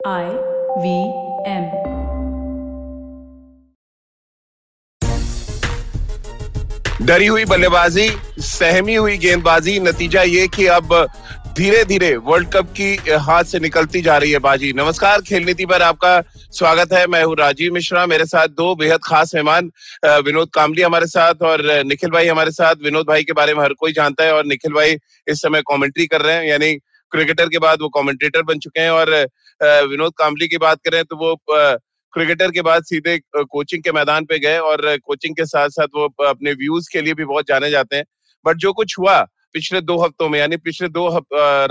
I V M. डरी हुई बल्लेबाजी, सहमी हुई गेंदबाजी, नतीजा ये कि अब धीरे धीरे वर्ल्ड कप की हाथ से निकलती जा रही है बाजी। नमस्कार, खेल नीति पर आपका स्वागत है। मैं हूँ राजीव मिश्रा, मेरे साथ दो बेहद खास मेहमान विनोद कामली हमारे साथ और निखिल भाई हमारे साथ। विनोद भाई के बारे में हर कोई जानता है और निखिल भाई इस समय कमेंट्री कर रहे हैं, यानी क्रिकेटर के बाद वो कमेंटेटर बन चुके हैं और विनोद कामली की बात करें तो वो क्रिकेटर के बाद सीधे कोचिंग के मैदान पे गए और कोचिंग के साथ साथ वो अपने व्यूज़ के लिए भी बहुत जाने जाते हैं। बट जो कुछ हुआ पिछले दो हफ्तों में, यानी पिछले दो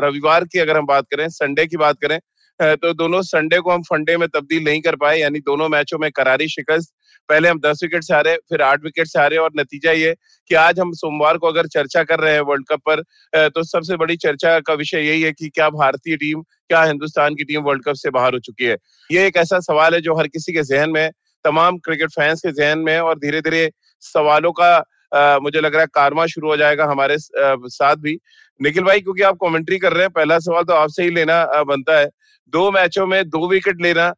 रविवार की अगर हम बात करें संडे की बात करें तो दोनों संडे को हम फंडे में तब्दील नहीं कर पाए, यानी दोनों मैचों में करारी शिकस्त पहले हम दस विकेट से हारे फिर आठ विकेट से हारे और नतीजा ये कि आज हम सोमवार को अगर चर्चा कर रहे हैं वर्ल्ड कप पर तो सबसे बड़ी चर्चा का विषय यही है कि क्या भारतीय टीम क्या हिंदुस्तान की टीम वर्ल्ड कप से बाहर हो चुकी है। ये एक ऐसा सवाल है जो हर किसी के जहन में तमाम क्रिकेट फैंस के जहन में और धीरे धीरे सवालों का अ, मुझे लग रहा है कारवा शुरू हो जाएगा हमारे साथ भी। निखिल भाई क्योंकि आप कमेंट्री कर रहे हैं पहला सवाल तो आपसे ही लेना बनता है। दो मैचों में दो विकेट लेना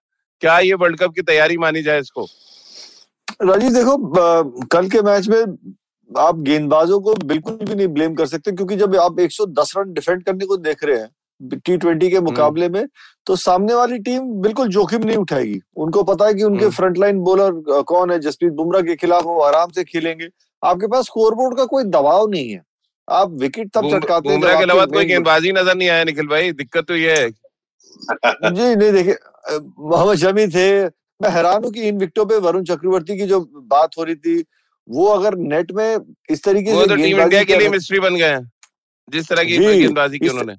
क्या ये वर्ल्ड कप की तैयारी मानी जाए इसको? राजीव देखो कल के मैच में आप गेंदबाजों को बिल्कुल भी नहीं ब्लेम कर सकते क्योंकि जब आप 110 रन डिफेंड करने को देख रहे हैं टी ट्वेंटी के मुकाबले में तो सामने वाली टीम बिल्कुल जोखिम नहीं उठाएगी। उनको पता है कि उनके हम्म। फ्रंटलाइन बॉलर कौन है जसप्रीत बुमराह के खिलाफ वो आराम से खेलेंगे। आपके पास स्कोरबोर्ड का कोई दबाव नहीं है। आप विकेट तब चटकाते हैं बुमराह के अलावा कोई गेंदबाजी नज़र नहीं आया निखिल भाई दिक्कत तो ये है। जी नहीं देखिए मोहम्मद शमी थे मैं हैरान हूँ कि इन विकेटों पे वरुण चक्रवर्ती की जो बात हो रही थी वो अगर नेट में इस तरीके से तो टीम इंडिया के लिए मिस्ट्री बन गए हैं जिस तरह की गेंदबाजी की उन्होंने।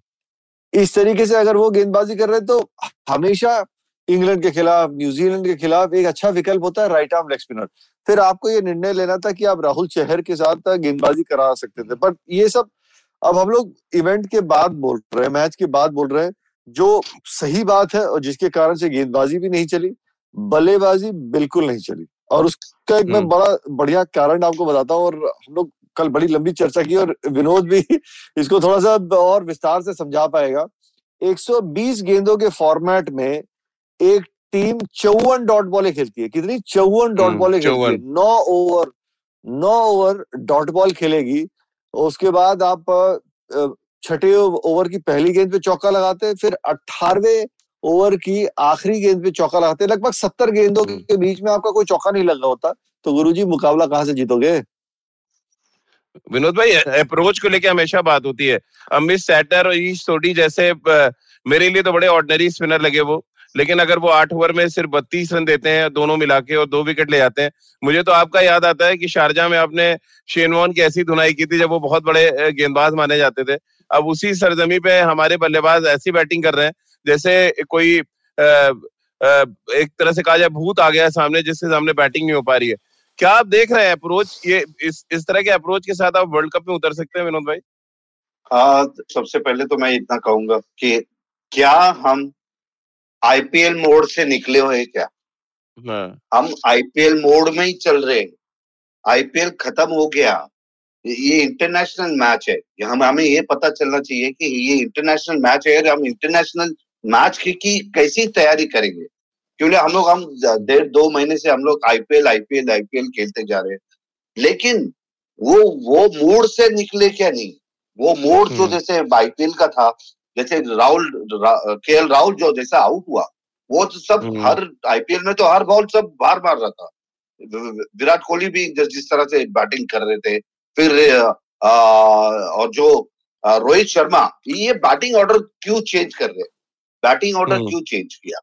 इस तरीके से अगर वो गेंदबाजी कर रहे हैं तो हमेशा इंग्लैंड के खिलाफ न्यूजीलैंड के खिलाफ एक अच्छा विकल्प होता है राइट आर्म लेग स्पिनर। फिर आपको ये निर्णय लेना था कि आप राहुल चहर के साथ गेंदबाजी करा सकते थे बट ये सब अब हम लोग इवेंट के बाद बोल रहे हैं मैच के बाद बोल रहे हैं जो सही बात है और जिसके कारण से गेंदबाजी भी नहीं चली बल्लेबाजी बिल्कुल नहीं चली। और उसका एक मैं हम्म। बड़ा बढ़िया कारण आपको बताता हूँ और हम लोग कल बड़ी लंबी चर्चा की और विनोद भी इसको थोड़ा सा और विस्तार से समझा पाएगा। 120 गेंदों के फॉर्मेट में एक टीम चौवन डॉट बॉलें खेलती है। कितनी? चौवन डॉट हम्म, बॉलें खेलती है। नौ ओवर नौ ओवर डॉट बॉल खेलेगी। उसके बाद आप छठे ओवर की पहली गेंद पे चौका लगाते हैं फिर अट्ठारहवें ओवर की आखिरी गेंद पे चौका लगाते हैं। लगभग सत्तर गेंदों हम्म। के बीच में आपका कोई चौका नहीं लगा होता। तो गुरुजी मुकाबला कहाँ से जीतोगे? विनोद भाई अप्रोच को लेके हमेशा बात होती है। अमित सैटर और ईश सोडी जैसे मेरे लिए तो बड़े ऑर्डनरी स्पिनर लगे वो। लेकिन अगर वो आठ ओवर में सिर्फ़ बत्तीस रन देते हैं दोनों मिला के और दो विकेट ले जाते हैं मुझे तो आपका याद आता है कि शारजा में आपने शेनवॉन की ऐसी धुनाई की थी जब वो बहुत बड़े गेंदबाज माने जाते थे। अब उसी सरजमी पे हमारे बल्लेबाज ऐसी बैटिंग कर रहे हैं जैसे कोई एक तरह से कहा जाए भूत आ गया है सामने जिसके सामने बैटिंग नहीं हो पा रही है। क्या आप देख रहे हैं अप्रोच ये इस इस तरह के अप्रोच के साथ आप वर्ल्ड कप में उतर सकते हैं विनोद भाई? हाँ सबसे पहले तो मैं इतना कहूँगा कि क्या हम आईपीएल मोड से निकले हुए क्या? हाँ। हम आईपीएल मोड में ही चल रहे हैं। आईपीएल खत्म हो गया। ये इंटरनेशनल मैच है। हम हमें ये पता चलना चाहिए कि ये इंटरनेशनल मैच है और हम इंटरनेशनल मैच की, की कैसी तैयारी करेंगे? क्योंकि हम लोग हम डेढ़ दो महीने से हम लोग आईपीएल आईपीएल आईपीएल खेलते जा रहे हैं। लेकिन वो वो मोड से निकले क्या नहीं? वो मोड जो हम्म। जैसे आईपीएल का था जैसे राहुल के एल राहुल जो जैसा आउट हुआ वो तो सब हम्म। हर आईपीएल में तो हर बॉल सब बार बार रहा था विराट कोहली भी जिस तरह से बैटिंग कर रहे थे फिर अ, और जो रोहित शर्मा ये बैटिंग ऑर्डर क्यों चेंज कर रहे? बैटिंग ऑर्डर हम्म। क्यों चेंज किया?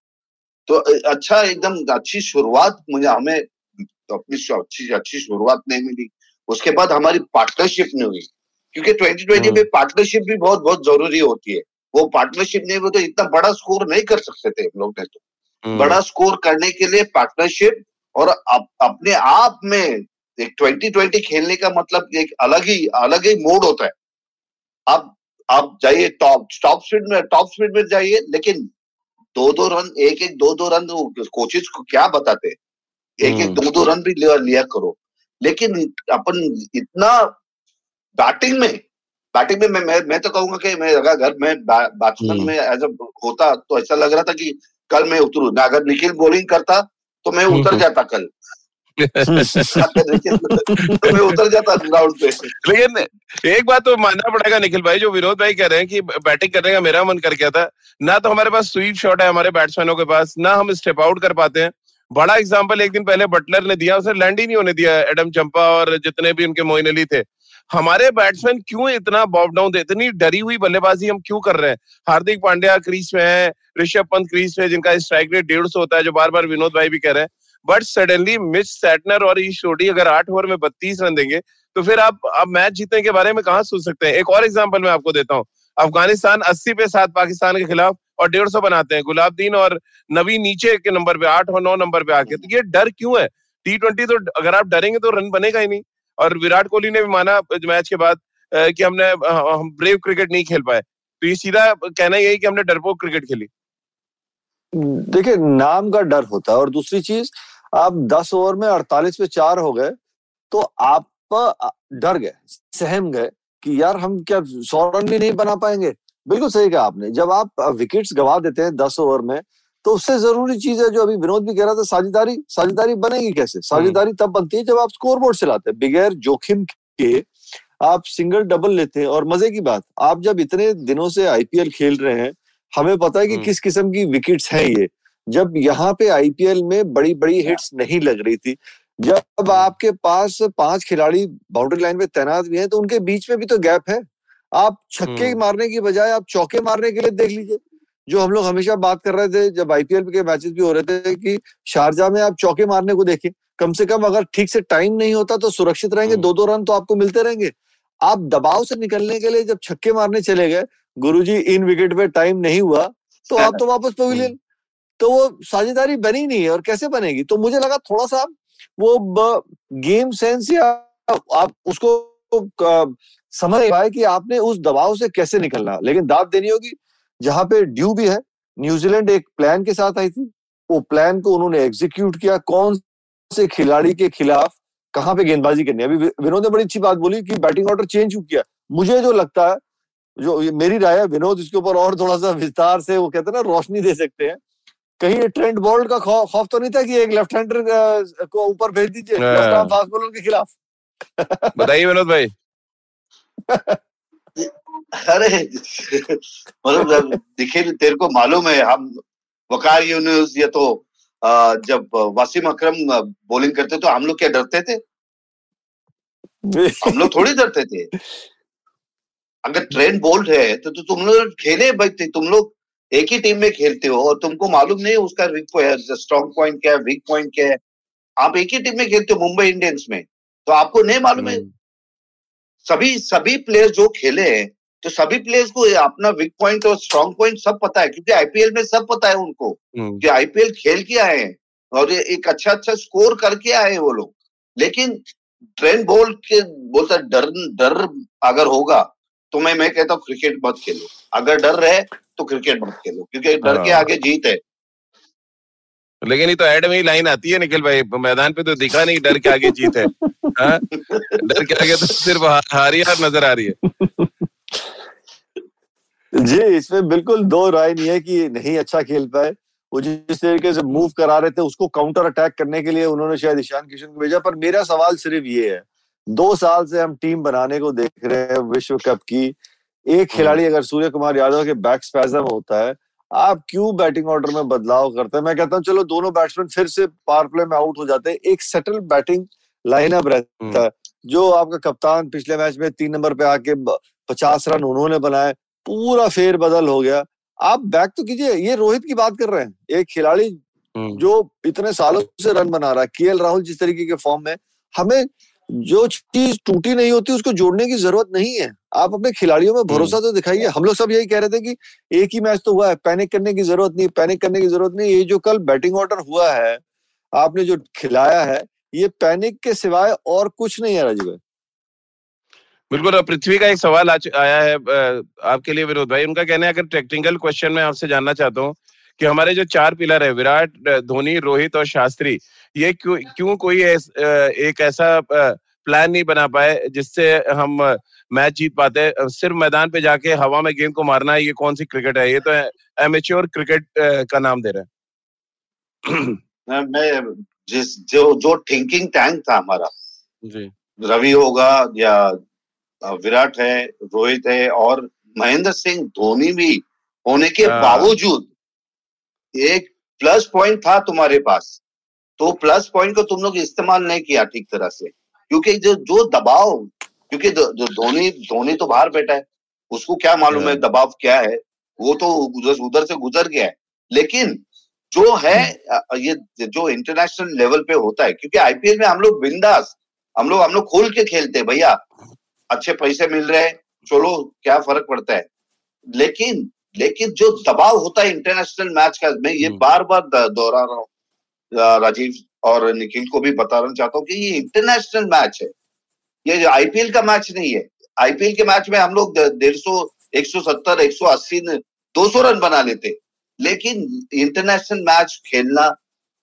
तो अच्छा एकदम अच्छी शुरुआत मुझे हमें अपनी शु- अच्छी अच्छी शुरुआत नहीं मिली। उसके बाद हमारी पार्टनरशिप नहीं हुई। क्योंकि 2020 में पार्टनरशिप भी बहुत बहुत ज़रूरी होती है। वो पार्टनरशिप नहीं वो तो इतना बड़ा स्कोर नहीं कर सकते थे हम लोग ने तो। हम्म। बड़ा स्कोर करने के लिए पार्टनरशिप और अप, अपने आप में एक ट्वेंटी ट्वेंटी खेलने का मतलब एक अलग ही अलग ही मोड होता है। आप आप जाइए टॉप टॉप स्पीड में टॉप स्पीड में जाइए लेकिन दो दो रन एक एक दो दो रन कोचेज को क्या बताते एक एक हम्म। दो दो रन भी लिया, लिया करो लेकिन अपन इतना बैटिंग में बैटिंग में मैं मैं, मैं तो कहूँगा कि मैं अगर घर में बैट्समैन हम्म। में एज अ होता तो ऐसा लग रहा था कि कल मैं उतरू ना अगर निखिल बॉलिंग करता तो मैं उतर हम्म। जाता कल उतर जाता ग्राउंड पे लेकिन एक बात तो मानना पड़ेगा निखिल भाई, जो विनोद भाई कह रहे हैं कि बैटिंग करने का मेरा मन कर गया था। ना तो हमारे पास स्वीप शॉट है हमारे बैट्समैनों के पास, ना हम स्टेप आउट कर पाते हैं। बड़ा एग्ज़ाम्पल एक दिन पहले बटलर ने दिया, उसे लैंड ही नहीं होने दिया एडम चंपा और जितने भी उनके मोइन अली थे। हमारे बैट्समैन क्यों इतना बॉब डाउन थे इतनी डरी हुई बल्लेबाजी हम क्यों कर रहे हैं? हार्दिक पांड्या क्रीज में है, ऋषभ पंत क्रीज में जिनका स्ट्राइक रेट डेढ़ सौ होता है, जो बार बार विनोद भाई भी कह रहे हैं। बट सडनली मिच सैटनर और ईश रोडी अगर आठ ओवर में बत्तीस रन देंगे तो फिर आप आप मैच जीतने के बारे में कहा सोच सकते हैं? एक और एग्ज़ाम्पल मैं आपको देता हूँ। अफ़गानिस्तान अस्सी पे सात, पाकिस्तान के खिलाफ और डेढ़ सौ बनाते हैं। गुलाबदीन और नबी नीचे के नंबर पे आठ और नौ नंबर पे आके। तो ये डर क्यों है? टी ट्वेंटी तो अगर आप डरेंगे तो रन बनेगा ही नहीं। और विराट कोहली ने भी माना मैच के बाद कि हमने हम ब्रेव क्रिकेट नहीं खेल पाए। तो ये सीधा कहना यही कि हमने डरपोक क्रिकेट खेली। देखिए नाम का डर होता है और दूसरी चीज़ आप 10 ओवर में 48 पे चार हो गए तो आप डर गए सहम गए कि यार हम क्या सौ रन भी नहीं बना पाएँगे। बिल्कुल सही कहा आपने जब आप विकेट्स गवा देते हैं 10 ओवर में तो उससे ज़रूरी चीज़ है जो अभी विनोद भी कह रहा था साझेदारी साझेदारी बनेगी कैसे? साझेदारी तब बनती है जब आप स्कोर बोर्ड चलाते हैं बगैर जोखिम के आप सिंगल डबल लेते हैं। और मज़े की बात आप जब इतने दिनों से आईपीएल खेल रहे हैं हमें पता है कि हम्म। किस किस्म की विकेट्स हैं ये जब यहाँ पे आईपीएल में बड़ी बड़ी हिट्स नहीं लग रही थी जब आपके पास पाँच खिलाड़ी बाउंड्री लाइन पे तैनात भी हैं तो उनके बीच में भी तो गैप है आप छक्के हम्म। मारने की बजाय आप चौके मारने के लिए देख लीजिए जो हम लोग हमेशा बात कर रहे थे जब आईपीएल के मैचेस भी हो रहे थे कि शारजा में आप चौके मारने को देखिए कम से कम अगर ठीक से टाइम नहीं होता तो सुरक्षित रहेंगे हम्म। दो दो रन तो आपको मिलते रहेंगे आप दबाव से निकलने के लिए जब छक्के मारने चले गए गुरुजी इन विकेट पे टाइम नहीं हुआ तो आप तो वापस पवेलियन तो वो साझेदारी बनी नहीं है और कैसे बनेगी? तो मुझे लगा थोड़ा सा वो गेम सेंस या आप उसको समझ पाए कि आपने उस दबाव से कैसे निकलना। लेकिन दाद देनी होगी। जहाँ पे ड्यू भी है न्यूजीलैंड एक प्लान के साथ आई थी। वो प्लान को उन्होंने एग्जीक्यूट किया। कौन से खिलाड़ी के खिलाफ कहाँ पे गेंदबाजी करनी है? अभी विनोद ने बड़ी अच्छी बात बोली कि बैटिंग ऑर्डर चेंज क्यों किया मुझे जो लगता है जो ये मेरी राय है विनोद इसके ऊपर और थोड़ा सा विस्तार से वो कहते हैं ना रोशनी दे सकते हैं। कहीं ये ट्रेंड बोल्ट का खौ, खौफ तो नहीं था कि एक लेफ़्ट हैंडर को ऊपर भेज दीजिए हाँ। फास्ट बॉलर के खिलाफ? बताइए विनोद भाई। अरे मतलब जब दिखे तेरे को मालूम है हम वकार यूनुस ये तो जब वासिम अकरम बॉलिंग करते तो हम लोग क्या डरते थे? हम लोग थोड़ी डरते थे। अगर ट्रेंड बोल्ड है तो, तो तुम लोग खेले भाई तुम लोग एक ही टीम में खेलते हो और तुमको मालूम नहीं उसका वीक स्ट्रॉन्ग पॉइंट क्या है वीक पॉइंट क्या है। आप एक ही टीम में खेलते हो मुंबई इंडियंस में तो आपको नहीं मालूम है। सभी सभी प्लेयर्स जो खेले हैं तो सभी प्लेयर्स को अपना वीक पॉइंट और स्ट्रॉन्ग पॉइंट सब पता है क्योंकि आईपीएल में सब पता है उनको हम्म, कि आईपीएल खेल के आए हैं और एक अच्छा अच्छा स्कोर करके आए हैं वो लोग। लेकिन ट्रेंड बोल के बोलता डर डर अगर होगा तो मैं मैं कहता हूँ क्रिकेट मत खेलो। अगर डर रहे तो क्रिकेट मत खेलो क्योंकि डर के हाँ। आगे जीत है। लेकिन ये तो एड में ही लाइन आती है निखिल भाई। मैदान पे तो दिखा नहीं डर के आगे जीत है। हाँ? डर के आगे तो सिर्फ़ हा- हारी हार नज़र आ रही है। जी इसमें बिल्कुल दो राय नहीं है कि नहीं अच्छा खेल पाए। वो जिस तरीके से मूव करा रहे थे उसको काउंटर अटैक करने के लिए उन्होंने शायद ईशान किशन को भेजा। पर मेरा सवाल सिर्फ़ ये है दो साल से हम टीम बनाने को देख रहे हैं विश्व कप की। एक खिलाड़ी अगर सूर्य कुमार यादव के बैक स्पैजम होता है आप क्यों बैटिंग ऑर्डर में बदलाव करते हैं? मैं कहता हूँ चलो दोनों बैट्समैन फिर से पावर प्ले में आउट हो जाते हैं। एक सेटल बैटिंग लाइनअप रहता है जो आपका कप्तान पिछले मैच में तीन नंबर पे आके पचास रन उन्होंने बनाए पूरा फेर बदल हो गया। आप बैक तो कीजिए ये रोहित की बात कर रहे हैं। एक खिलाड़ी हम्म, जो इतने सालों से रन बना रहा है के राहुल जिस तरीके के फॉर्म में हमें जो चीज़ टूटी नहीं होती, उसको जोड़ने की ज़रूरत नहीं है। आप अपने खिलाड़ियों में भरोसा तो दिखाइए। हम लोग सब यही कह रहे थे कि एक ही मैच तो हुआ है, पैनिक करने की ज़रूरत नहीं, पैनिक करने की ज़रूरत नहीं। ये जो कल बैटिंग ऑर्डर हुआ है, आपने जो खिलाया है, ये पैनिक के सिवाय और कुछ नहीं है राजीव बिल्कुल पृथ्वी का एक सवाल आया है आपके लिए विनोद भाई। उनका कहना है, अगर टेक्निकल क्वेश्चन में आपसे जानना चाहता हूँ कि हमारे जो चार पिलर है, विराट, धोनी, रोहित और शास्त्री ये क्यों क्यों कोई अ, एक ऐसा प्लान नहीं बना पाए जिससे हम मैच जीत पाते? सिर्फ़ मैदान पे जाके हवा में गेंद को मारना है ये कौन सी क्रिकेट है? ये तो एमेच्योर क्रिकेट का नाम दे रहे हैं। मैं मैं जिस जो जो थिंकिंग टैंक था हमारा। जी। रवि होगा या विराट है रोहित है और महेंद्र सिंह धोनी भी होने के हाँ। बावजूद एक प्लस पॉइंट था तुम्हारे पास। तो प्लस पॉइंट को तुम लोग इस्तेमाल नहीं किया ठीक तरह से। क्योंकि जो जो दबाव क्योंकि जो धोनी धोनी तो बाहर बैठा है उसको क्या मालूम है हाँ। दबाव क्या है वो तो उधर से गुजर गया है। लेकिन जो है ये जो इंटरनेशनल लेवल पे होता है क्योंकि आईपीएल में हम लोग बिंदास हम लोग हम लोग खोल के खेलते हैं भैया। अच्छे पैसे मिल रहे हैं चलो क्या फ़र्क पड़ता है? लेकिन लेकिन जो दबाव होता है इंटरनेशनल मैच का मैं ये हम्म। बार बार दोहरा रहा हूँ। राजीव और निखिल को भी बताना चाहता हूँ कि ये इंटरनेशनल मैच है। ये आईपीएल का मैच नहीं है। आईपीएल के मैच में हम लोग डेढ़ सौ एक सौ सत्तर एक सौ अस्सी दो सौ रन बना लेते। लेकिन इंटरनेशनल मैच खेलना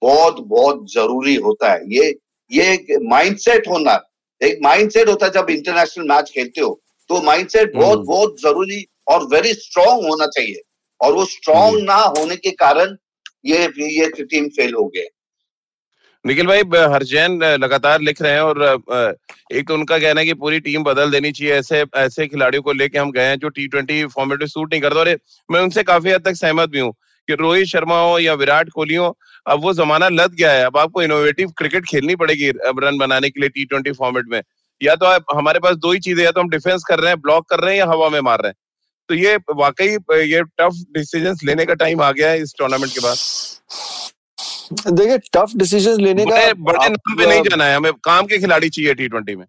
बहुत बहुत ज़रूरी होता है। ये ये एक माइंडसेट होना एक माइंडसेट होता है जब इंटरनेशनल मैच खेलते हो। तो माइंडसेट बहुत हम्म। बहुत ज़रूरी और वेरी स्ट्रांग होना चाहिए। और वो स्ट्रांग ना होने के कारण ये ये टीम फेल हो गए। निखिल भाई हरजैन लगातार लिख रहे हैं और एक तो उनका कहना है कि पूरी टीम बदल देनी चाहिए ऐसे ऐसे खिलाड़ियों को लेके हम गए हैं जो टी ट्वेंटी फॉर्मेट में सूट नहीं करते और मैं उनसे काफ़ी हद तक सहमत भी हूँ कि रोहित शर्मा हो या विराट कोहली हो, अब वो जमाना लद गया है, अब आपको इनोवेटिव क्रिकेट खेलनी पड़ेगी अब रन बनाने के लिए टी ट्वेंटी फॉर्मेट में। या तो आप, हमारे पास दो ही चीज़ें या तो हम डिफेंस कर रहे हैं ब्लॉक कर रहे हैं या हवा में मार रहे हैं। तो ये वाकई ये टफ डिसीज़न लेने का टाइम आ गया है इस टूर्नामेंट के बाद। देखिए टफ डिसीज़न लेने का बड़े बड़े नाम पे नहीं जाना है हमें काम के खिलाड़ी चाहिए टी ट्वेंटी में।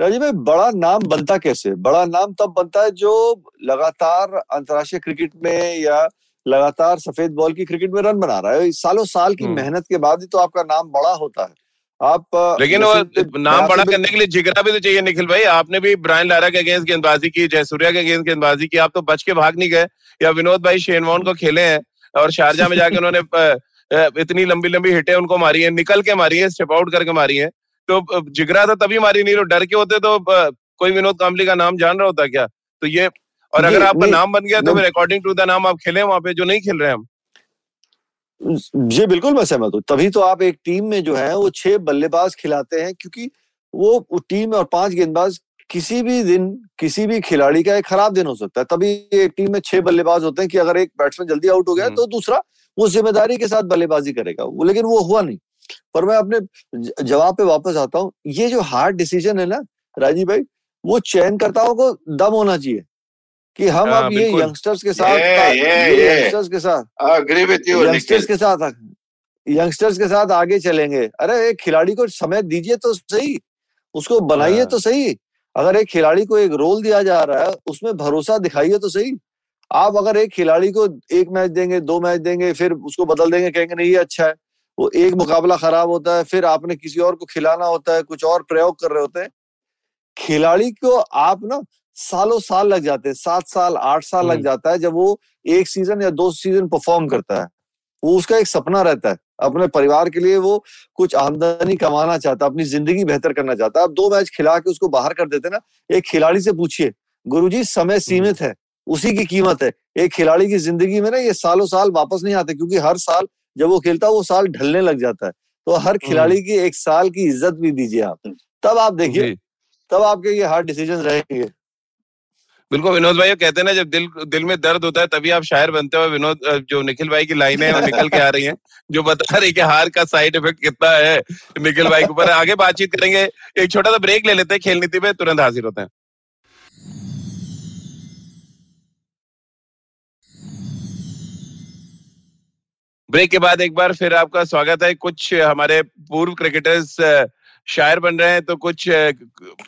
राजीव भाई बड़ा नाम बनता कैसे? बड़ा नाम तब बनता है जो लगातार अंतर्राष्ट्रीय क्रिकेट में या लगातार सफ़ेद बॉल की क्रिकेट में रन बना रहा है। सालों साल की हम्म। मेहनत के बाद ही तो आपका नाम बड़ा होता है। आप लेकिन वो नाम बड़ा करने के लिए जिगरा भी तो चाहिए निखिल भाई। आपने भी ब्रायन लारा के अगेंस्ट गेंदबाजी की जयसूर्या के अगेंस्ट गेंदबाजी की आप तो बच के भाग नहीं गए। या विनोद भाई शेनवॉन को खेले हैं और शारजा में जाके उन्होंने इतनी लंबी लंबी हिटें उनको मारी है निकल के मारी है स्टेप आउट करके मारी है। तो जिगरा तो तभी मारी नहीं तो डर के होते तो कोई विनोद कामली का नाम जान रहा होता क्या? तो ये और अगर आपका नाम बन गया तो फिर अकॉर्डिंग टू द नाम आप खेले वहाँ पे जो नहीं खेल रहे हम। जी बिल्कुल मैं सहमत हूँ। तभी तो आप एक टीम में जो है वो छह बल्लेबाज खिलाते हैं क्योंकि वो वो टीम और पाँच गेंदबाज किसी भी दिन किसी भी खिलाड़ी का एक खराब दिन हो सकता है। तभी एक टीम में छह बल्लेबाज होते हैं कि अगर एक बैट्समैन जल्दी आउट हो गया हम्म। तो दूसरा वो ज़िम्मेदारी के साथ बल्लेबाजी करेगा। वो लेकिन वो हुआ नहीं। पर मैं अपने जवाब पे वापस आता हूँ। ये जो हार्ड डिसीज़न है ना राजीव भाई वो चयनकर्ताओं को दम होना चाहिए कि हम हाँ, अब ये यंगस्टर्स के साथ ये- ये- ये ये। यंगस्टर्स के साथ यंगस्टर्स के साथ यंगस्टर्स के साथ आगे चलेंगे। अरे एक खिलाड़ी को समय दीजिए तो सही। उसको बनाइए हाँ। तो सही। अगर एक खिलाड़ी को एक रोल दिया जा रहा है उसमें भरोसा दिखाइए तो सही। आप अगर एक खिलाड़ी को एक मैच देंगे दो मैच देंगे फिर उसको बदल देंगे कहेंगे नहीं ये अच्छा है। वो एक मुकाबला खराब होता है फिर आपने किसी और को खिलाना होता है कुछ और प्रयोग कर रहे होते हैं। खिलाड़ी को आप ना सालों साल लग जाते हैं सात साल आठ साल लग हम्म। जाता है जब वो एक सीज़न या दो सीज़न परफॉर्म करता है। वो उसका एक सपना रहता है। अपने परिवार के लिए वो कुछ आमदनी कमाना चाहता है अपनी ज़िंदगी बेहतर करना चाहता है। आप दो मैच खिला के उसको बाहर कर देते ना एक खिलाड़ी से पूछिए गुरुजी समय सीमित है उसी की कीमत है। एक खिलाड़ी की ज़िंदगी में ना ये सालों साल वापस नहीं आते क्योंकि हर साल जब वो खेलता है वो साल ढलने लग जाता है। तो हर खिलाड़ी की एक साल की इज़्ज़त भी दीजिए आप। तब आप देखिए तब आपके ये हार्ड डिसीज़न रहेंगे। बिल्कुल, विनोद भाई कहते हैं ना, जब दिल दिल में दर्द होता है, तभी आप शायर बनते हो विनोद जो निखिल भाई की लाइनें वो निकल के आ रही हैं, जो बता रही कि हार का साइड इफ़ेक्ट कितना है, निखिल भाई के ऊपर। आगे बातचीत करेंगे, एक छोटा सा ब्रेक ले लेते हैं खेल नीति पे, तुरंत हाजिर होते हैं। ब्रेक के बाद एक बार फिर आपका स्वागत है, कुछ हमारे पूर्व क्रिकेटर्स शायर बन रहे हैं तो कुछ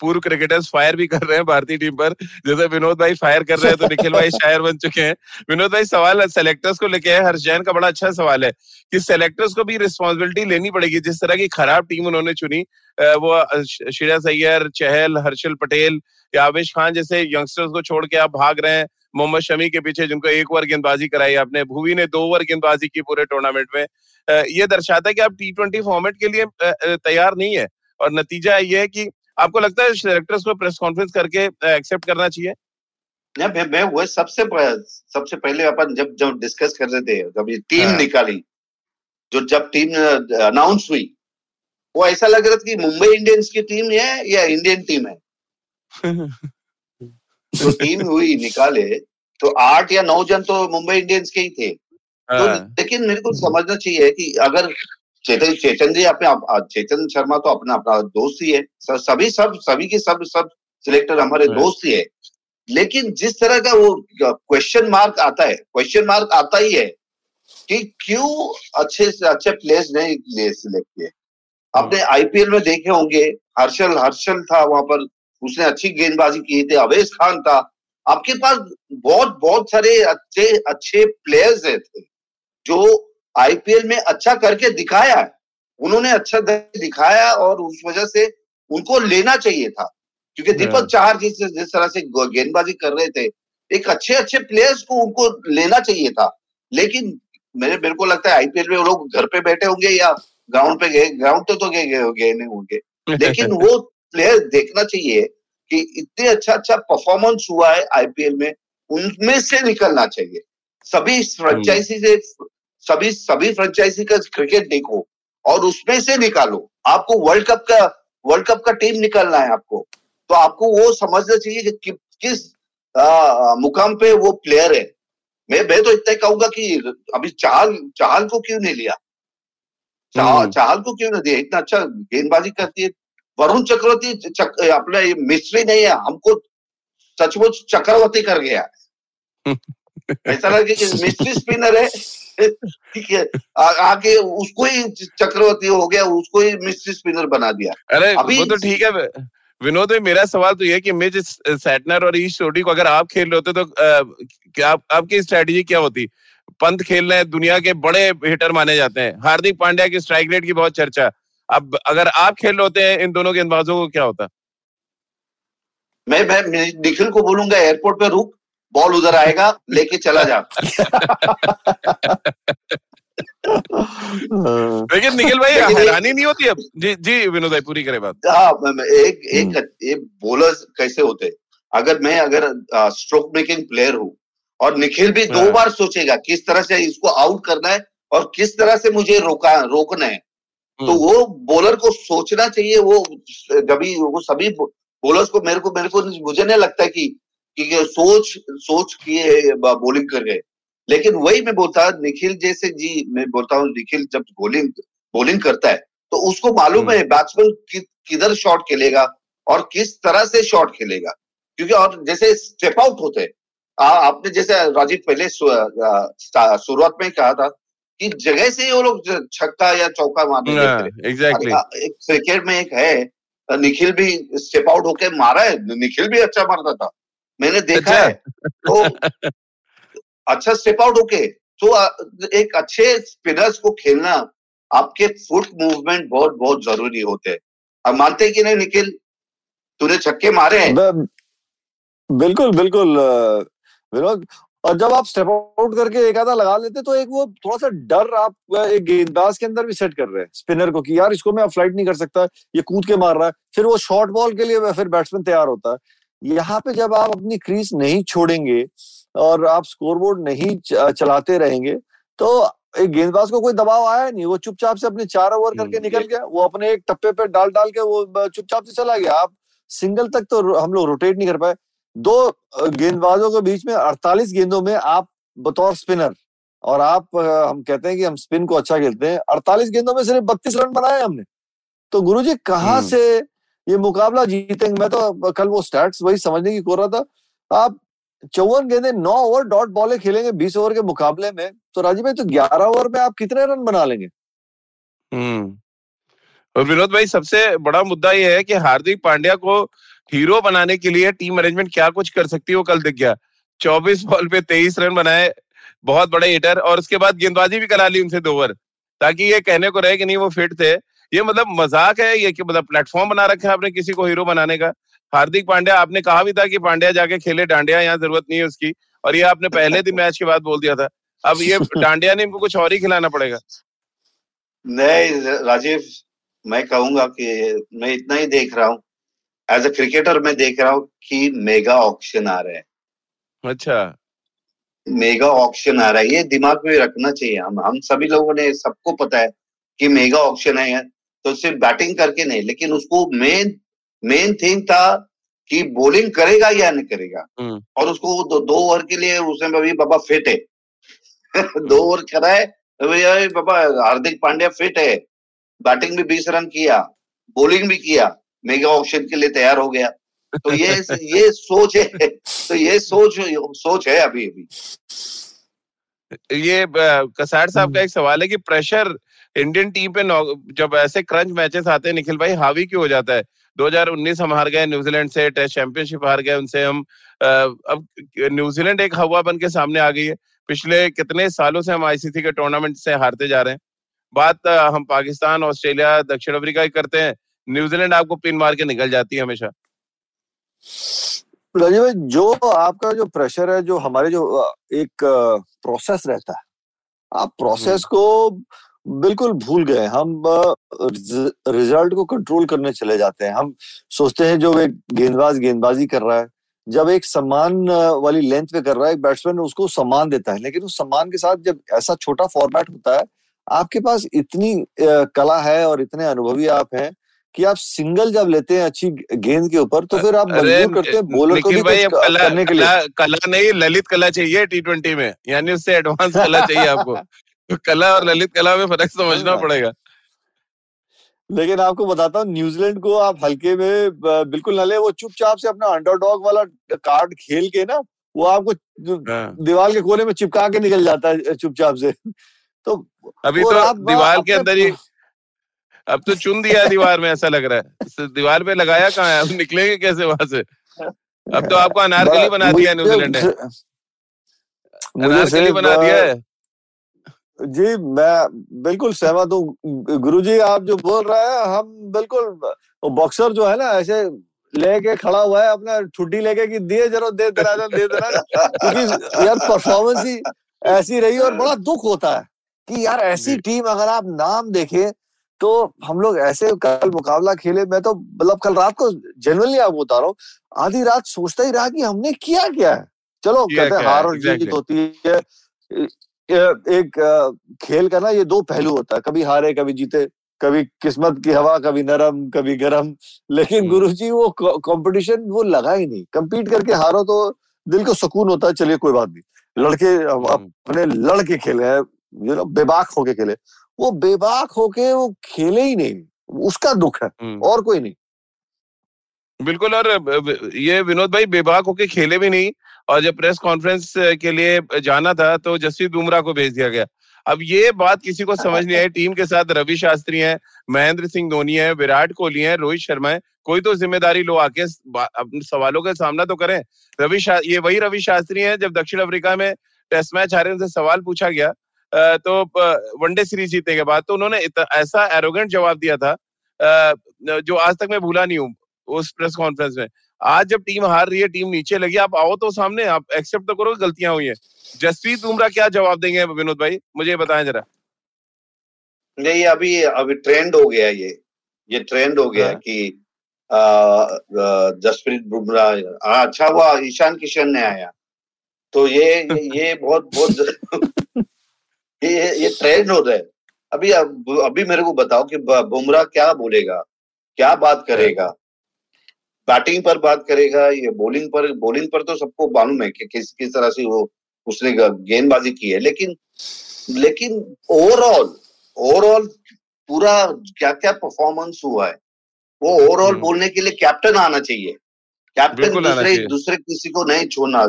पूर्व क्रिकेटर्स फायर भी कर रहे हैं भारतीय टीम पर। जैसे विनोद भाई फायर कर रहे हैं तो निखिल भाई शायर बन चुके हैं। विनोद भाई सवाल सेलेक्टर्स को लेके है हर्ष जैन का बड़ा अच्छा सवाल है कि सेलेक्टर्स को भी रिस्पॉन्सिबिलिटी लेनी पड़ेगी। जिस तरह की खराब टीम उन्होंने चुनी वो अ, सैयर चहल हर्षल पटेल या आवेश खान जैसे यंगस्टर्स को छोड़ के आप भाग रहे हैं। मोहम्मद शमी के पीछे जिनको एक ओवर गेंदबाजी कराई आपने। भुवी ने दो ओवर गेंदबाजी की पूरे टूर्नामेंट में। ये दर्शाता है कि आप टी ट्वेंटी फॉर्मेट के लिए तैयार नहीं है। और नतीजा ये है कि आपको लगता है सेलेक्टर्स को प्रेस कॉन्फ्रेंस करके एक्सेप्ट करना चाहिए? नहीं, मैं मैं वो सबसे सबसे पहले अपन जब जब डिस्कस कर रहे थे जब ये टीम हाँ। निकाली जो जब टीम अनाउंस हुई वो ऐसा लग रहा था कि मुंबई इंडियंस की टीम है या इंडियन टीम है? जो टीम हुई निकाले तो आठ या नौ जन तो मुंबई इंडियंस के ही थे। तो हाँ, लेकिन मेरे को समझना चाहिए कि अगर चेतन चेतन जी अपने आप- चेतन शर्मा तो अपना अपना दोस्त ही है। सभी सब सभी के सब सब सिलेक्टर हमारे। दोस्त ही है। लेकिन जिस तरह का वो क्वेश्चन मार्क आता है क्वेश्चन मार्क आता ही है कि क्यों अच्छे से अच्छे प्लेयर्स नहीं लिए सिलेक्ट किए। आपने आईपीएल में देखे होंगे हर्षल हर्षल था वहाँ पर उसने अच्छी गेंदबाजी की थी अवेश खान था। आपके पास बहुत बहुत सारे अच्छे अच्छे प्लेयर्स थे जो आईपीएल में अच्छा करके दिखाया है। उन्होंने अच्छा दिखाया और उस वजह से उनको लेना चाहिए था। क्योंकि हाँ। दीपक चाहर जिस जिस तरह से गेंदबाजी कर रहे थे एक अच्छे अच्छे प्लेयर्स को उनको लेना चाहिए था। लेकिन मेरे मेरे को लगता है आईपीएल में वो लोग घर पे बैठे होंगे या ग्राउंड पे गए ग्राउंड तो तो गए गए गए नहीं होंगे। लेकिन वो प्लेयर देखना चाहिए कि इतने अच्छा अच्छा परफॉर्मेंस हुआ है आईपीएल में उनमें से निकलना चाहिए। सभी फ्रेंचाइजी से सभी सभी फ्रेंचाइजी का क्रिकेट देखो और उसमें से निकालो। आपको वर्ल्ड कप का वर्ल्ड कप का टीम निकालना है आपको। तो आपको वो समझना चाहिए कि, कि किस आ, मुकाम पे वो प्लेयर है। मैं मैं तो इतना ही कहूँगा कि अभी चाहल चाहल को क्यों नहीं लिया? चाह, हम्म। चाहल को क्यों नहीं दिया? इतना अच्छा गेंदबाजी करती है। वरुण चक्रवर्ती चक, अपना ये मिस्ट्री नहीं है हमको सचमुच चक्रवर्ती कर गया ऐसा लगे कि मिस्ट्री स्पिनर है। ठीक है आके उसको ही चक्रवर्ती हो गया उसको ही मिस्ट्री स्पिनर बना दिया। अरे अभी- वो तो ठीक है विनोद मेरा सवाल तो ये कि मिज सैटनर और ईश सोडी को अगर आप खेल रहे होते तो क्या आप, आपकी स्ट्रेटजी क्या होती? पंत खेल रहे हैं दुनिया के बड़े हिटर माने जाते हैं। हार्दिक पांड्या की स्ट्राइक रेट की बहुत चर्चा। अब अगर आप खेल रहे होते हैं इन दोनों गेंदबाजों को क्या होता? मैं मैं मैं निखिल को बोलूँगा एयरपोर्ट पे रुक। बॉल उधर आएगा लेके चला जा। लेकिन निखिल भाई हैरानी नहीं होती अब? जी जी विनोद भाई पूरी करें बात। हाँ एक एक एक बॉलर कैसे होते? अगर मैं अगर स्ट्रोक मेकिंग प्लेयर हूँ और निखिल भी दो हाँ। बार सोचेगा किस तरह से इसको आउट करना है और किस तरह से मुझे रोका रोकना है तो हम्म। वो बॉलर को सोचना चाहिए वो जब वो सभी बॉलर्स को मेरे को मेरे को मुझे नहीं लगता कि कि ये सोच सोच किए बॉलिंग कर गए लेकिन वही मैं बोलता निखिल जैसे जी मैं बोलता हूँ निखिल जब बॉलिंग बॉलिंग करता है तो उसको मालूम है बैट्समैन कि, किधर शॉट खेलेगा और किस तरह से शॉट खेलेगा। क्योंकि और जैसे स्टेप आउट होते हैं आ- आपने जैसे राजीव पहले शुरुआत में कहा था कि जगह से ही वो लोग छक्का या चौका मारते हैं एग्जैक्टली एक क्रिकेट में एक है निखिल भी स्टेप आउट होके मारा है निखिल भी अच्छा मारता था। मैंने देखा अच्छा। है। तो अच्छा स्टेप आउट होके तो एक अच्छे स्पिनर्स को खेलना आपके फुट मूवमेंट बहुत बहुत ज़रूरी होते हैं। अब मानते कि नहीं निखिल? तूने छक्के मारे हैं? बिल्कुल बिल्कुल विनोद। और जब आप स्टेप आउट करके एक आधा लगा लेते तो एक वो थोड़ा सा डर आप एक गेंदबाज के अंदर भी सेट कर रहे हैं स्पिनर को कि यार इसको मैं फ़्लाइट नहीं कर सकता ये कूद के मार रहा है। फिर वो शॉर्ट बॉल के लिए फिर बैट्समैन तैयार होता है। यहाँ पे जब आप अपनी क्रीज नहीं छोड़ेंगे और आप स्कोरबोर्ड नहीं चलाते रहेंगे तो एक गेंदबाज को कोई दबाव आया नहीं। वो चुपचाप से अपने चार ओवर करके हम्म, निकल गया वो अपने एक टप्पे पे डाल डाल के वो चुपचाप से चला गया। आप सिंगल तक तो हम लोग रोटेट नहीं कर पाए। दो गेंदबाजों के बीच में 48 गेंदों में आप बतौर स्पिनर और आप हम कहते हैं कि हम स्पिन को अच्छा खेलते हैं। 48 गेंदों में सिर्फ़ 32 रन बनाए हमने। तो गुरुजी कहाँ हम्म। से ये मुकाबला जीतेंगे। मैं तो कल वो स्टैट्स वही समझने की कोर रहा था। आप चौवन गेंदे, नौ ओवर डॉट बॉले खेलेंगे बीस ओवर के मुकाबले में। तो राजीव भाई तो ग्यारह ओवर में आप कितने रन बना लेंगे? हम्म। और विनोद भाई, सबसे बड़ा मुद्दा ये है कि हार्दिक पांड्या को हीरो बनाने के लिए टीम मैनेजमेंट क्या कुछ कर सकती है वो कल दिख गया। चौबीस बॉल पे तेईस रन बनाए, बहुत बड़े हिटर और उसके बाद गेंदबाजी भी करा ली उनसे दो ओवर ताकि ये कहने को रहे कि नहीं, वो फिट थे। ये मतलब मज़ाक है ये कि मतलब प्लेटफॉर्म बना रखा है आपने किसी को हीरो बनाने का। हार्दिक पांड्या आपने कहा भी था कि पांड्या जाके खेले डांडिया यहाँ ज़रूरत नहीं है उसकी और ये आपने पहले दिन मैच के बाद बोल दिया था। अब ये डांडिया ने इनको कुछ और ही खिलाना पड़ेगा। नहीं राजीव मैं कहूँगा कि मैं इतना ही देख रहा हूँ। एज अ क्रिकेटर मैं देख रहा हूँ कि मेगा ऑक्शन आ रहे हैं। अच्छा। मेगा ऑक्शन आ रहा है। ये दिमाग में रखना चाहिए। हम हम सभी लोगों ने सबको पता है कि मेगा ऑक्शन है तो सिर्फ़ बैटिंग करके नहीं लेकिन उसको मेन मेन थिंग था कि बॉलिंग करेगा या नहीं करेगा। हम्म। और उसको दो, दो ओवर के लिए उसने अभी बाबा फिट है। दो ओवर करा है बाबा हार्दिक पांड्या फिट है। बैटिंग भी बीस रन किया बॉलिंग भी किया मेगा ऑप्शन के लिए तैयार हो गया। तो ये ये सोच है तो ये सोच सोच है अभी अभी। ये कसार साहब का एक सवाल है कि प्रेशर इंडियन टीम पे जब ऐसे क्रंच मैचेस आते हैं निखिल भाई हावी क्यों हो जाता है? 2019 हम हार गए न्यूजीलैंड से टेस्ट चैंपियनशिप हार गए उनसे हम अब न्यूजीलैंड एक हवा बन के सामने आ गई है। पिछले कितने सालों से हम आईसीसी के टूर्नामेंट से हारते जा रहे हैं। बात हम पाकिस्तान ऑस्ट्रेलिया दक्षिण अफ्रीका की करते हैं न्यूजीलैंड आपको पिन मार के निकल जाती है हमेशा। राजीव भाई जो आपका जो प्रेशर है जो हमारे जो एक प्रोसेस रहता है आप प्रोसेस को बिल्कुल भूल गए। हम रिज़ल्ट को कंट्रोल करने चले जाते हैं। हम सोचते हैं जो एक गेंदबाज गेंदबाजी कर रहा है। जब एक सम्मान वाली लेंथ पे कर रहा है एक बैट्समैन उसको सम्मान देता है। लेकिन उस सम्मान के साथ जब ऐसा छोटा फॉर्मेट होता है आपके पास इतनी कला है और इतने अनुभवी आप हैं कि आप सिंगल जब लेते हैं अच्छी गेंद के ऊपर तो फिर आप मजबूर करते हैं बॉलर को भी भाई कला करने के लिए। कला कला नहीं ललित कला चाहिए टी ट्वेंटी में। यानी उससे एडवांस कला चाहिए आपको। तो कला और ललित कला में फ़र्क समझना हाँ। पड़ेगा। लेकिन आपको बताता हूँ न्यूजीलैंड को आप हल्के में बिल्कुल न ले वो चुपचाप से अपना अंडरडॉग वाला कार्ड खेल के ना वो आपको हाँ। दीवार के कोने में चिपका के निकल जाता है चुपचाप से। तो अभी तो दीवार के अंदर ही अब तो चुन दिया दीवार में ऐसा लग रहा है। दीवार पे लगाया कहाँ है? अब निकलेंगे कैसे वहाँ से? अब तो आपको अनारकली बना दिया न्यूजीलैंड ने। अनारकली बना दिया है। जी मैं बिल्कुल सहमत हूँ। गुरुजी आप जो बोल रहे हैं हम बिल्कुल बॉक्सर जो है ना ऐसे लेके खड़ा हुआ है अपना ठुड्डी लेके कि दिए जरो दे देना दे देना क्योंकि यार परफॉर्मेंस ही ऐसी रही और बड़ा दुख होता है कि यार ऐसी टीम अगर आप नाम देखें तो हम लोग ऐसे कल मुकाबला खेले। मैं तो मतलब कल रात को जनरली आपको बता रहा हूँ आधी रात सोचता ही रहा कि हमने किया क्या है। चलो कहते हैं हार और जीत होती है। एक खेल का ना ये दो पहलू होता है। कभी हारे कभी जीते कभी किस्मत की हवा कभी नरम कभी गरम। लेकिन हम्म। गुरुजी वो कंपटीशन वो लगा ही नहीं। कम्पीट करके हारो तो दिल को सुकून होता है चलिए कोई बात नहीं। लड़के हम्म। अपने लड़के खेले हैं यू नो बेबाक होके खेले। वो बेबाक होके वो खेले ही नहीं। उसका दुख है हम्म। और कोई नहीं। बिल्कुल और ये विनोद भाई बेबाक होके खेले भी नहीं। और जब प्रेस कॉन्फ्रेंस के लिए जाना था तो जसप्रीत बुमराह को भेज दिया गया। अब ये बात किसी को समझ नहीं आई। टीम के साथ रवि शास्त्री हैं, महेंद्र सिंह धोनी है, विराट कोहली है, रोहित शर्मा है। कोई तो ज़िम्मेदारी लो आके सवालों का सामना तो करें। रवि ये वही रवि शास्त्री हैं, जब दक्षिण अफ्रीका में टेस्ट मैच हारे, उनसे सवाल पूछा गया। तो वनडे सीरीज़ जीतने के बाद तो उन्होंने ऐसा एरोगेंट जवाब दिया था जो आज तक मैं भूला नहीं हूँ, उस प्रेस कॉन्फ्रेंस में। आज जब टीम हार रही है टीम नीचे लगी आप आओ तो सामने आप एक्सेप्ट तो करो गलतियाँ हुई है। जसप्रीत बुमराह क्या जवाब देंगे विनोद भाई? मुझे बताएँ जरा। नहीं अभी अभी ट्रेंड हो गया ये। ये ट्रेंड हो गया हाँ। कि जसप्रीत बुमराह अच्छा हुआ ईशान किशन ने आया। तो ये ये, बहुत बहुत ये ये ट्रेंड हो रहा है। अभी अब- अभी मेरे को बताओ कि बुमराह क्या बोलेगा? क्या बात करेगा? बैटिंग पर बात करेगा ये बॉलिंग पर बॉलिंग पर तो सबको मालूम है कि किस किस तरह से वो उसने गेंदबाजी की है। लेकिन लेकिन ओवरऑल ओवरऑल पूरा क्या क्या परफॉर्मेंस हुआ है? वो ओवरऑल हम्म। बोलने के लिए कैप्टन आना चाहिए। कैप्टन दूसरे। दूसरे किसी को नहीं छोड़ना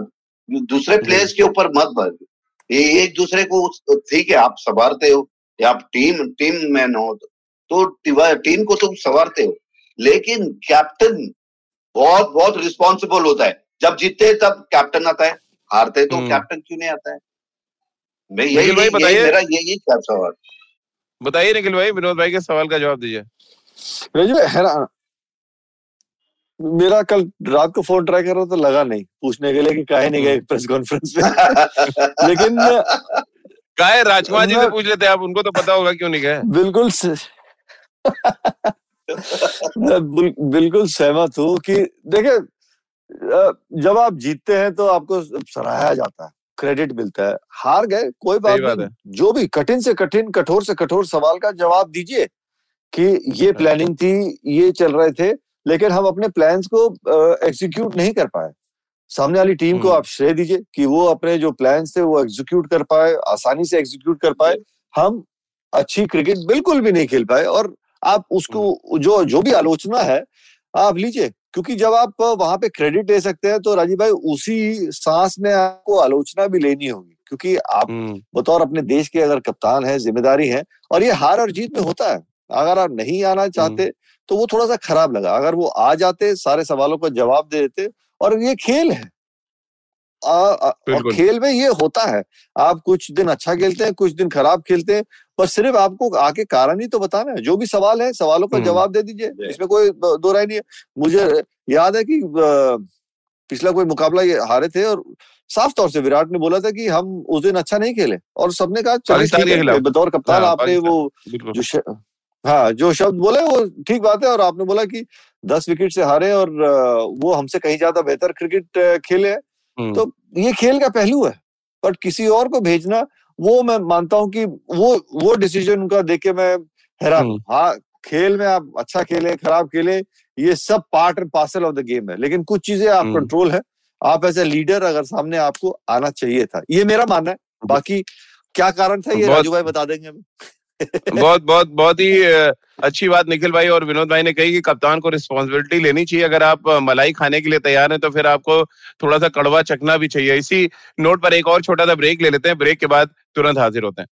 दूसरे प्लेयर्स के ऊपर मत भर। ये एक दूसरे को ठीक है आप संवारते हो या आप टीम टीम मैन हो तो टीम को तुम संवारते हो। लेकिन कैप्टन बहुत बहुत रिस्पॉन्सिबल होता है। जब जीतते तब कैप्टन आता है। हारते तो। कैप्टन क्यों नहीं आता है। मैं यही भाई यही- बताइए। मेरा यही सवाल? बताइए निखिल भाई विनोद भाई के सवाल का जवाब दीजिए। हैरान मेरा कल रात को फ़ोन ट्राई कर रहा था तो लगा नहीं पूछने के लिए कि काहे नहीं गए प्रेस कॉन्फ्रेंस में लेकिन का है राजकुमार जी से पूछ लेते हैं आप उनको तो पता होगा क्यों नहीं गए बिल्कुल स... मैं बिल्कुल सहमत हूँ कि देखे जब आप जीतते हैं तो आपको सराहा जाता है क्रेडिट मिलता है। हार गए कोई बात नहीं। जो भी कठिन से कठिन कठोर से कठोर सवाल का जवाब दीजिए कि ये प्लानिंग थी ये चल रहे थे लेकिन हम अपने प्लान्स को एग्जीक्यूट नहीं कर पाए। सामने वाली टीम को। आप श्रेय दीजिए कि वो अपने जो प्लान्स थे वो एग्जीक्यूट कर पाए आसानी से एग्जीक्यूट कर पाए। हम अच्छी क्रिकेट बिल्कुल भी नहीं खेल पाए और आप उसको जो जो भी आलोचना है आप लीजिए। क्योंकि जब आप वहाँ पे क्रेडिट ले सकते हैं तो राजीव भाई उसी सांस में आपको आलोचना भी लेनी होगी। क्योंकि आप हम्म, बतौर अपने देश के अगर कप्तान है ज़िम्मेदारी है और ये हार और जीत में होता है। अगर आप नहीं आना चाहते तो वो थोड़ा सा खराब लगा। अगर वो आ जाते सारे सवालों का जवाब दे देते और ये खेल है। आ, आ, और खेल में ये होता है। आप कुछ दिन अच्छा खेलते हैं कुछ दिन खराब खेलते हैं पर सिर्फ़ आपको आके कारण ही तो बताना है। जो भी सवाल है सवालों का हम्म। जवाब दे दीजिए। इसमें कोई दो राय नहीं है। मुझे याद है कि पिछला कोई मुकाबला ये हारे थे और साफ़ तौर से विराट ने बोला था कि हम उस दिन अच्छा नहीं खेले। और सबने कहा चलो पाकिस्तान ठीक के खिलाफ। बतौर कप्तान हाँ, आपने वो जो हाँ जो शब्द बोले वो ठीक बात है और आपने बोला कि दस विकेट से हारे और वो हमसे कहीं ज़्यादा बेहतर क्रिकेट खेले हैं। हम्म, तो ये खेल का पहलू है। बट किसी और को भेजना वो मैं मानता हूँ कि वो वो डिसीज़न उनका देख के मैं हैरान हूँ। हम्म। हाँ। खेल में आप अच्छा खेले खराब खेले ये सब part and parcel of the game है। लेकिन कुछ चीज़ें आप हम्म। कंट्रोल है। आप एज ए लीडर अगर सामने आपको आना चाहिए था। ये मेरा मानना है। बाकी क्या कारण था ये? राजू भाई बता देंगे हमें। बहुत बहुत बहुत ही अच्छी बात निखिल भाई और विनोद भाई ने कही कि कप्तान को रिस्पॉन्सिबिलिटी लेनी चाहिए। अगर आप मलाई खाने के लिए तैयार हैं तो फिर आपको थोड़ा सा कड़वा चखना भी चाहिए। इसी नोट पर एक और छोटा सा ब्रेक ले लेते हैं। ब्रेक के बाद तुरंत हाजिर होते हैं।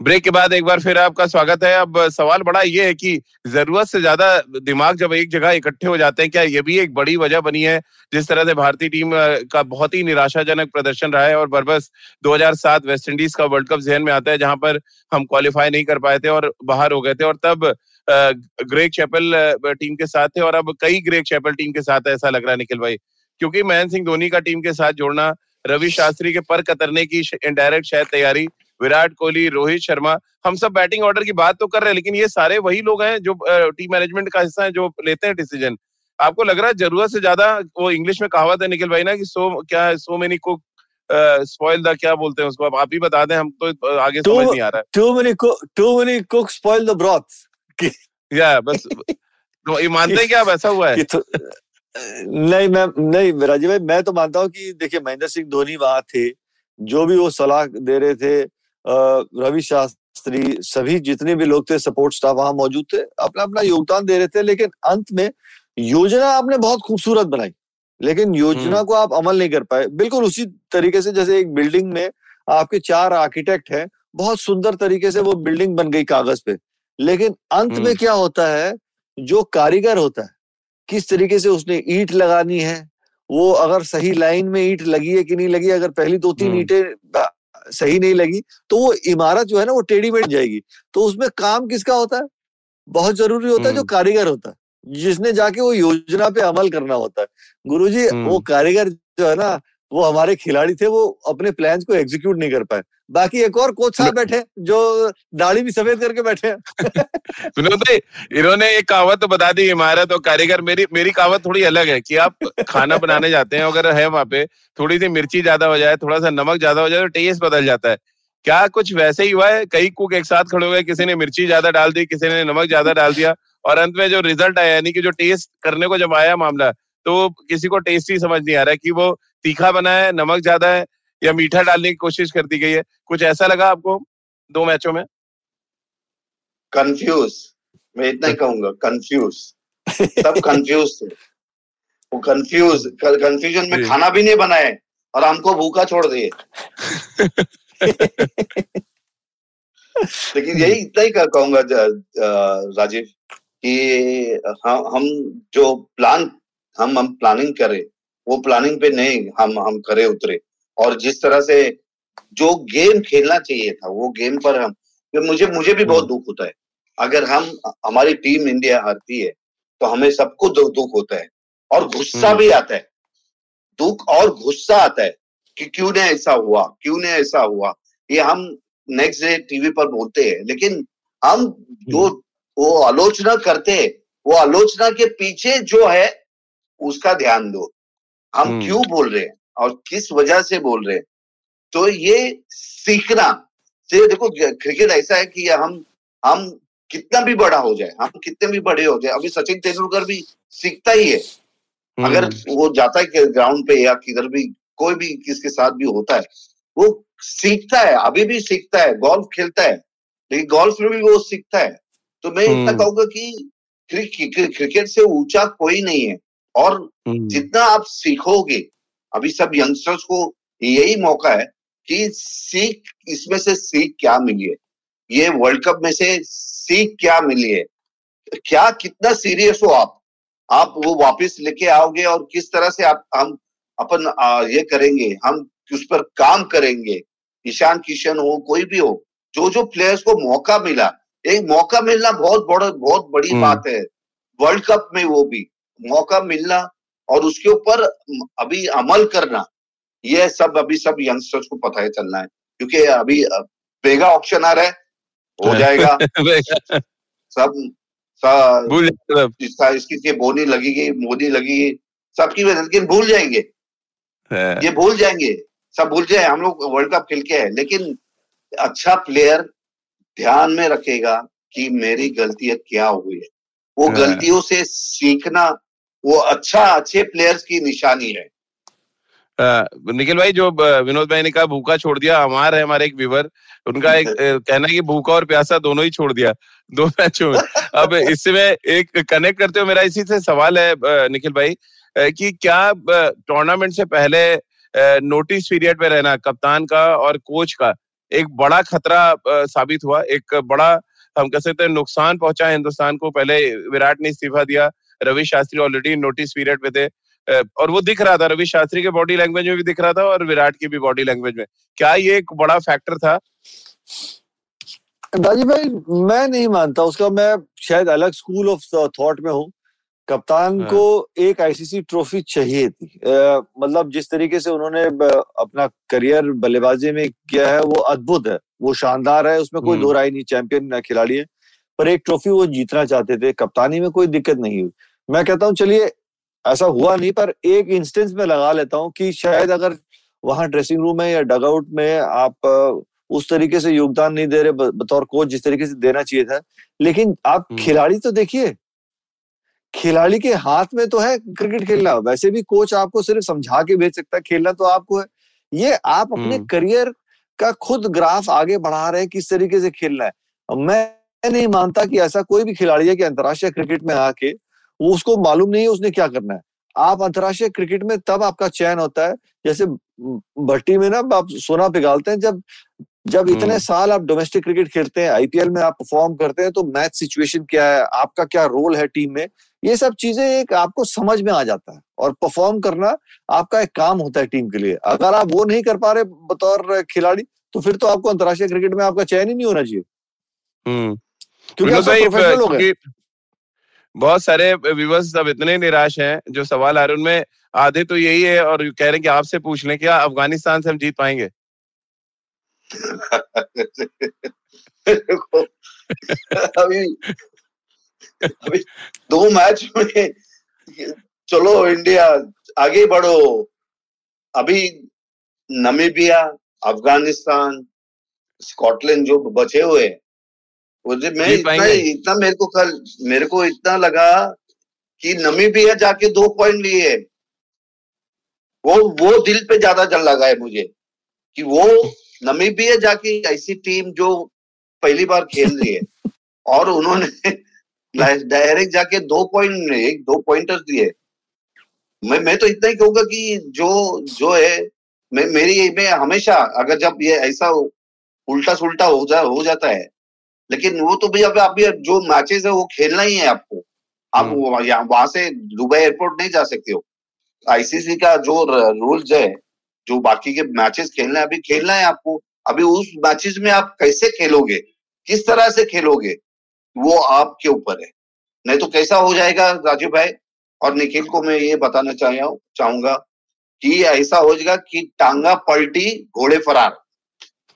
ब्रेक के बाद एक बार फिर आपका स्वागत है। अब सवाल बड़ा ये है कि ज़रूरत से ज़्यादा दिमाग जब एक जगह इकट्ठे हो जाते हैं, क्या ये भी एक बड़ी वजह बनी है? जिस तरह से भारतीय टीम का बहुत ही निराशाजनक प्रदर्शन रहा है और बरबस 2007 वेस्ट इंडीज का वर्ल्ड कप जहन में आता है, जहाँ पर हम क्वालिफाई नहीं कर पाए थे और बाहर हो गए थे और तब ग्रेग चैपल टीम के साथ थे और अब कई ग्रेग चैपल टीम के साथ ऐसा लग रहा है, निखिल भाई। क्योंकि महेंद्र सिंह धोनी का टीम के साथ जोड़ना, रवि शास्त्री के पर कतरने की इनडायरेक्ट शायद तैयारी विराट कोहली रोहित शर्मा हम सब बैटिंग ऑर्डर की बात तो कर रहे हैं लेकिन ये सारे वही लोग हैं जो टीम मैनेजमेंट का हिस्सा है जो लेते हैं डिसीज़न आपको लग रहा है ज़रूरत से ज़्यादा वो इंग्लिश में कहावत है निखिल भाई ना कि सो क्या so many cook spoil the क्या बोलते हैं उसको? अब आप ही बता दें हम तो आगे समझ नहीं आ रहा है। Too many too many cook spoil the broth या बस तो ये मानते हैं कि आप ऐसा हुआ है? तो, नहीं मैं नहीं राजीव भाई मैं तो मानता हूँ कि देखिए महेंद्र सिंह धोनी वहाँ थे जो भी वो सलाह दे रहे थे रवि शास्त्री सभी जितने भी लोग थे सपोर्ट स्टाफ वहाँ मौजूद थे अपना अपना योगदान दे रहे थे लेकिन अंत में योजना आपने बहुत खूबसूरत बनाई लेकिन योजना हम्म। को आप अमल नहीं कर पाए बिल्कुल उसी तरीके से जैसे एक बिल्डिंग में आपके चार आर्किटेक्ट हैं बहुत सुंदर तरीके से वो बिल्डिंग बन गई कागज़ पे लेकिन अंत में हम्म। क्या होता है जो कारीगर होता है किस तरीके से उसने ईट लगानी है वो अगर सही लाइन में ईट लगी है कि नहीं लगी अगर पहली दो तीन हम्म। ईंटें सही नहीं लगी तो वो इमारत जो है ना वो टेढ़ी बैठ जाएगी तो उसमें काम किसका होता है बहुत ज़रूरी होता है जो हम्म। कारीगर होता है जिसने जाके वो योजना पे अमल करना होता है गुरुजी हम्म। वो कारीगर जो है ना वो हमारे खिलाड़ी थे वो अपने प्लान्स को एग्जीक्यूट नहीं कर पाए। बाकी एक और कोच साहब बैठे जो दाढ़ी भी सफ़ेद करके बैठे हैं। विनोद भाई इन्होंने एक कहावत तो बता दी इमारत और कारीगर। मेरी मेरी कहावत थोड़ी अलग है कि आप खाना बनाने जाते हैं अगर है वहाँ पे थोड़ी सी मिर्ची ज़्यादा हो जाए थोड़ा सा नमक ज़्यादा हो जाए तो टेस्ट बदल जाता है। क्या कुछ वैसे ही हुआ है? कई कुक एक साथ खड़े हो गए किसी ने मिर्ची ज़्यादा डाल दी किसी ने नमक ज़्यादा डाल दिया और अंत में जो रिज़ल्ट आया यानी कि जो टेस्ट करने को जब आया मामला तो किसी को टेस्ट ही समझ नहीं आ रहा है कि वो तीखा बना है नमक ज़्यादा है या मीठा डालने की कोशिश कर दी गई है। कुछ ऐसा लगा आपको दो मैचों में? कंफ्यूज मैं इतना ही कहूँगा कंफ्यूज सब कंफ्यूज थे। वो कंफ्यूज कंफ्यूजन में खाना भी नहीं बनाए और हमको भूखा छोड़ दिए। लेकिन यही इतना ही कहूँगा राजीव कि हम हम जो प्लान हम हम प्लानिंग करें वो प्लानिंग पे नहीं हम हम करे उतरे। और जिस तरह से जो गेम खेलना चाहिए था वो गेम पर हम मुझे मुझे भी बहुत दुख होता है। अगर हम हमारी टीम इंडिया हारती है तो हमें सबको दुख होता है। और गुस्सा हम्म। भी आता है। दुख और गुस्सा आता है कि क्यों ने ऐसा हुआ क्यों ने ऐसा हुआ। ये हम नेक्स्ट डे टीवी पर बोलते हैं लेकिन हम जो वो आलोचना करते हैं वो आलोचना के पीछे जो है उसका ध्यान दो। हम हम्म। क्यों बोल रहे हैं और किस वजह से बोल रहे हैं? तो ये सीखना से देखो क्रिकेट ऐसा है कि हम हम कितना भी बड़ा हो जाए हम कितने भी बड़े हो जाए अभी सचिन तेंदुलकर भी सीखता ही है। अगर हम्म, वो जाता है ग्राउंड पे या किधर भी कोई भी किसके साथ भी होता है वो सीखता है अभी भी सीखता है गोल्फ खेलता है लेकिन गोल्फ में भी वो सीखता है। तो मैं इतना हम्म। कहूँगा कि क्रि- क्रि- क्रिकेट से ऊँचा कोई नहीं है। और हम्म, जितना आप सीखोगे अभी सब यंगस्टर्स को यही मौका है कि सीख इसमें से सीख क्या मिली है? ये वर्ल्ड कप में से सीख क्या मिली है? क्या कितना सीरियस हो आप? आप वो वापस लेके आओगे और किस तरह से आप हम अपन आ, ये करेंगे हम उस पर काम करेंगे ईशान किशन हो कोई भी हो जो जो प्लेयर्स को मौका मिला एक मौका मिलना बहुत बड़ा बहुत बड़ी हम्म। बात है वर्ल्ड कप में वो भी। मौका मिलना और उसके ऊपर अभी अमल करना ये सब अभी सब यंगस्टर्स को पता है चलना है क्योंकि अभी मेगा ऑप्शन आ रहा है हो जाएगा। सब। इसका इसकी के बोनी लगेगी मोदी लगेगी सबकी वजह लेकिन भूल जाएँगे। हाँ, ये भूल जाएँगे सब भूल जाए हम लोग वर्ल्ड कप खेल के है लेकिन अच्छा प्लेयर ध्यान में रखेगा कि मेरी गलतियाँ क्या हुई है। वो हाँ। गलतियों से सीखना वो अच्छा अच्छे प्लेयर्स की निशानी है। निखिल भाई जो विनोद भाई ने कहा भूखा छोड़ दिया हमारे है हमारे एक व्यूवर उनका एक कहना है कि भूखा और प्यासा दोनों ही छोड़ दिया दो मैचों में अब इसमें एक कनेक्ट करते हुए मेरा इसी से सवाल है निखिल भाई कि क्या टूर्नामेंट से पहले नोटिस पीरियड में रहना कप्तान का और कोच का एक बड़ा खतरा साबित हुआ? एक बड़ा हम कह सकते हैं नुकसान पहुँचा हिंदुस्तान को पहले विराट ने इस्तीफा दिया Ravi Shastri already notice period में थे और वो दिख रहा था रवि शास्त्री के बॉडी लैंग्वेज में भी दिख रहा था और विराट की भी बॉडी लैंग्वेज में। क्या ये एक बड़ा फैक्टर था? राजीव भाई मैं नहीं मानता उसका मैं शायद अलग स्कूल ऑफ़ थॉट में हूँ। कप्तान हाँ। को एक आईसीसी ट्रॉफी चाहिए थी। मतलब जिस तरीके से उन्होंने अपना करियर बल्लेबाजी में किया है वो अद्भुत है वो शानदार है उसमें कोई हम्म। दो राय नहीं चैंपियन खिलाड़ी है पर एक ट्रॉफी वो जीतना चाहते थे कप्तानी में कोई दिक्कत नहीं हुई। मैं कहता हूँ चलिए ऐसा हुआ नहीं पर एक इंस्टेंस में लगा लेता हूँ कि शायद अगर वहाँ ड्रेसिंग रूम में या डगआउट में आप उस तरीके से योगदान नहीं दे रहे बतौर कोच जिस तरीके से देना चाहिए था लेकिन आप हम्म। खिलाड़ी तो देखिए खिलाड़ी के हाथ में तो है क्रिकेट खेलना वैसे भी कोच आपको सिर्फ़ समझा के भेज सकता है खेलना तो आपको है ये आप अपने हम्म। करियर का खुद ग्राफ आगे बढ़ा रहे हैं किस तरीके से खेलना है मैं नहीं मानता कि ऐसा कोई भी खिलाड़ी है कि अंतर्राष्ट्रीय क्रिकेट में आके वो उसको मालूम नहीं है उसने क्या करना है। आप अंतर्राष्ट्रीय क्रिकेट में तब आपका चयन होता है जैसे भट्टी में ना आप सोना पिघालते हैं जब जब इतने हम्म। साल आप डोमेस्टिक क्रिकेट खेलते हैं आईपीएल में आप परफॉर्म करते हैं तो मैच सिचुएशन क्या है आपका क्या रोल है टीम में ये सब चीज़ें एक आपको समझ में आ जाता है। और परफॉर्म करना आपका एक काम होता है टीम के लिए। अगर आप वो नहीं कर पा रहे बतौर खिलाड़ी तो फिर तो आपको अंतर्राष्ट्रीय क्रिकेट में आपका चयन ही नहीं होना चाहिए। हम्ं क्योंकि आप विनोद सब भाई प्रोफेशनल हो गए। क्योंकि बहुत सारे व्यूवर्स अब इतने निराश हैं, जो सवाल आ रहे हैं, उनमें आधे तो यही है और कह रहे हैं कि आपसे पूछ लें, क्या अफ़गानिस्तान से हम जीत पाएँगे? अभी अभी दो मैच में चलो इंडिया आगे बढ़ो। अभी नमीबिया अफ़गानिस्तान स्कॉटलैंड जो बचे हुए हैं वो जो मैं इतना इतना मेरे को कल मेरे को इतना लगा कि नमी भी है जाके दो पॉइंट लिए। वो वो दिल पे ज़्यादा जल लगा है मुझे कि वो नमीबिया जाके ऐसी टीम जो पहली बार खेल रही है। और उन्होंने डायरेक्ट जाके दो पॉइंट एक दो पॉइंटर्स दिए। मैं मैं तो इतना ही कहूँगा कि जो जो है मैं मेरी मैं हमेशा अगर जब ये ऐसा उल्टा सुल्टा हो जा हो जाता है लेकिन वो तो भैया आप भी जो मैचेस है वो खेलना ही है आपको। आप हम्म। वहाँ से दुबई एयरपोर्ट नहीं जा सकते हो। आईसीसी का जो रूल्स है जो बाकी के मैचेस खेलना है अभी खेलना है आपको। अभी उस मैचेस में आप कैसे खेलोगे? किस तरह से खेलोगे? वो आपके ऊपर है। नहीं तो कैसा हो जाएगा राजीव भाई? और निखिल को मैं ये बताना चाह चाहूँगा कि ऐसा हो जाएगा कि टांगा पलटी घोड़े फरार।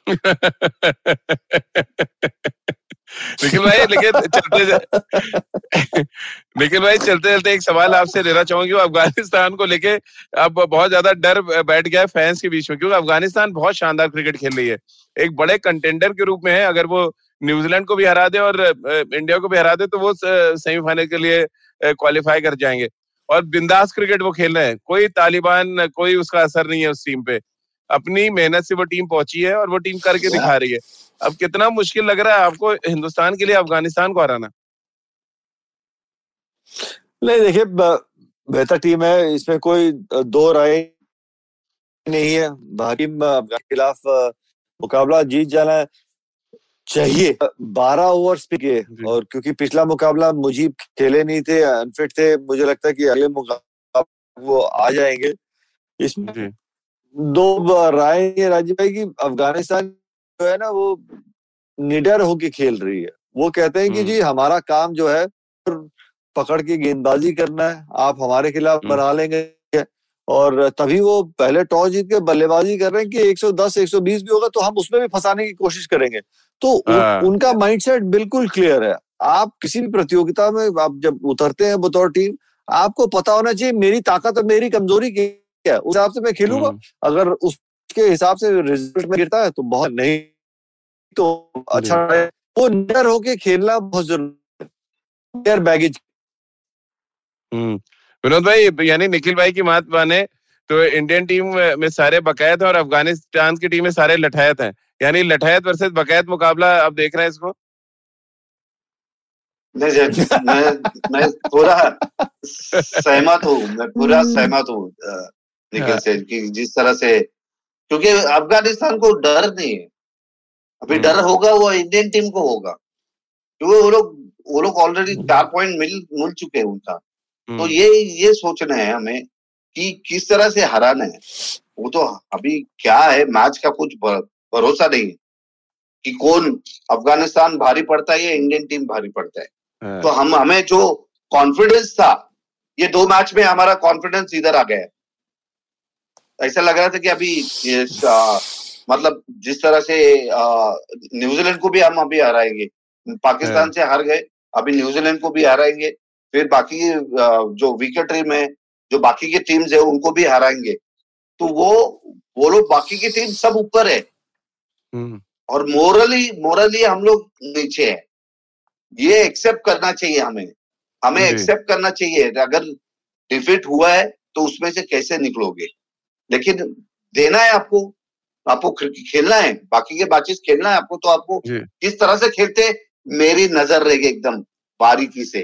निखिल भाई लेकिन चलते निखिल भाई चलते चलते एक सवाल आपसे लेना चाहूँगी। अफ़गानिस्तान को लेके अब बहुत ज़्यादा डर बैठ गया है फैंस के बीच में क्योंकि अफ़गानिस्तान बहुत शानदार क्रिकेट खेल रही है। एक बड़े कंटेंडर के रूप में है अगर वो न्यूजीलैंड को भी हरा दे और इंडिया को भी हरा दे तो वो सेमीफाइनल के लिए क्वालिफाई कर जाएँगे। और बिंदास क्रिकेट वो खेल रहे हैं। कोई तालिबान कोई उसका असर नहीं है उस टीम पे। अपनी मेहनत से वो टीम पहुँची है और वो टीम करके दिखा रही है। अब कितना मुश्किल लग रहा है आपको हिंदुस्तान के लिए अफ़गानिस्तान को हराना? नहीं देखिए बेहतर टीम है इसमें कोई दो राय नहीं है। भारतीय अफगान के खिलाफ मुकाबला जीत जाना चाहिए। बारह ओवर्स पे और क्योंकि पिछला मुकाबला मुजीब खेले नहीं थे अनफिट थे मुझे लगता है कि अगले मुकाबला वो आ जाएँगे। इसमें दो राय है राजीव भाई की अफ़गानिस्तान जो है ना वो निडर होके खेल रही है वो कहते हैं कि हम्म। जी हमारा काम जो है पकड़ के गेंदबाजी करना है आप हमारे खिलाफ हम्म। बना लेंगे और तभी वो पहले टॉस जीत के बल्लेबाजी कर रहे हैं कि 110 120 भी होगा तो हम उसमें भी फंसाने की कोशिश करेंगे तो उ, हाँ। उनका माइंडसेट बिल्कुल क्लियर है आप किसी भी प्रतियोगिता में आप जब उतरते हैं बतौर टीम आपको पता होना चाहिए मेरी ताकत और मेरी कमज़ोरी क्या है उस हिसाब से मैं खेलूँगा हम्म। अगर उसके हिसाब से रिज़ल्ट में गिरता है तो बहुत नहीं तो अच्छा है वो निडर होके खेलना बहुत ज़रूरी है बैगेज हम्म। विनोद भाई यानी निखिल भाई की बात माने तो इंडियन टीम में सारे बकायत है और अफ़गानिस्तान की टीम में सारे लठायत हैं यानी लठायत वर्सेस बकायत मुकाबला आप देख रहे हैं इसको नहीं मैं मैं पूरा सहमत हूँ मैं पूरा। सहमत हूँ निखिल हाँ। से कि जिस तरह से क्योंकि अफ़गानिस्तान को डर नहीं है अभी डर हम्म। होगा वो इंडियन टीम को होगा क्योंकि वो लोग वो लोग ऑलरेडी चार पॉइंट मिल मिल चुके हैं उनका तो हम्म। ये ये सोचना है हमें कि किस तरह से हराना है वो तो अभी क्या है मैच का कुछ भरोसा नहीं है कि कौन अफ़गानिस्तान भारी पड़ता है या इंडियन टीम भारी पड़ता है हाँ। तो हम हमें जो कॉन्फिडेंस था ये दो मैच में हमारा कॉन्फिडेंस इधर आ गया है ऐसा लग रहा था कि अभी आ, मतलब जिस तरह से न्यूजीलैंड को भी हम अभी हराएँगे। पाकिस्तान हाँ। से हार गए अभी न्यूजीलैंड को भी हराएँगे फिर बाकी जो विकेट टीम है जो बाकी की टीम्स है उनको भी हराएँगे। तो वो वो लोग बाकी की टीम सब ऊपर है। हम्म। और मोरली मोरली हम लोग नीचे है। ये एक्सेप्ट करना चाहिए हमें। हमें एक्सेप्ट करना चाहिए। अगर डिफीट हुआ है तो उसमें से कैसे निकलोगे? लेकिन देना है आपको आपको खेलना है बाकी के बातचीत खेलना है आपको तो आपको किस तरह से खेलते मेरी नज़र रहेगी एकदम बारीकी से।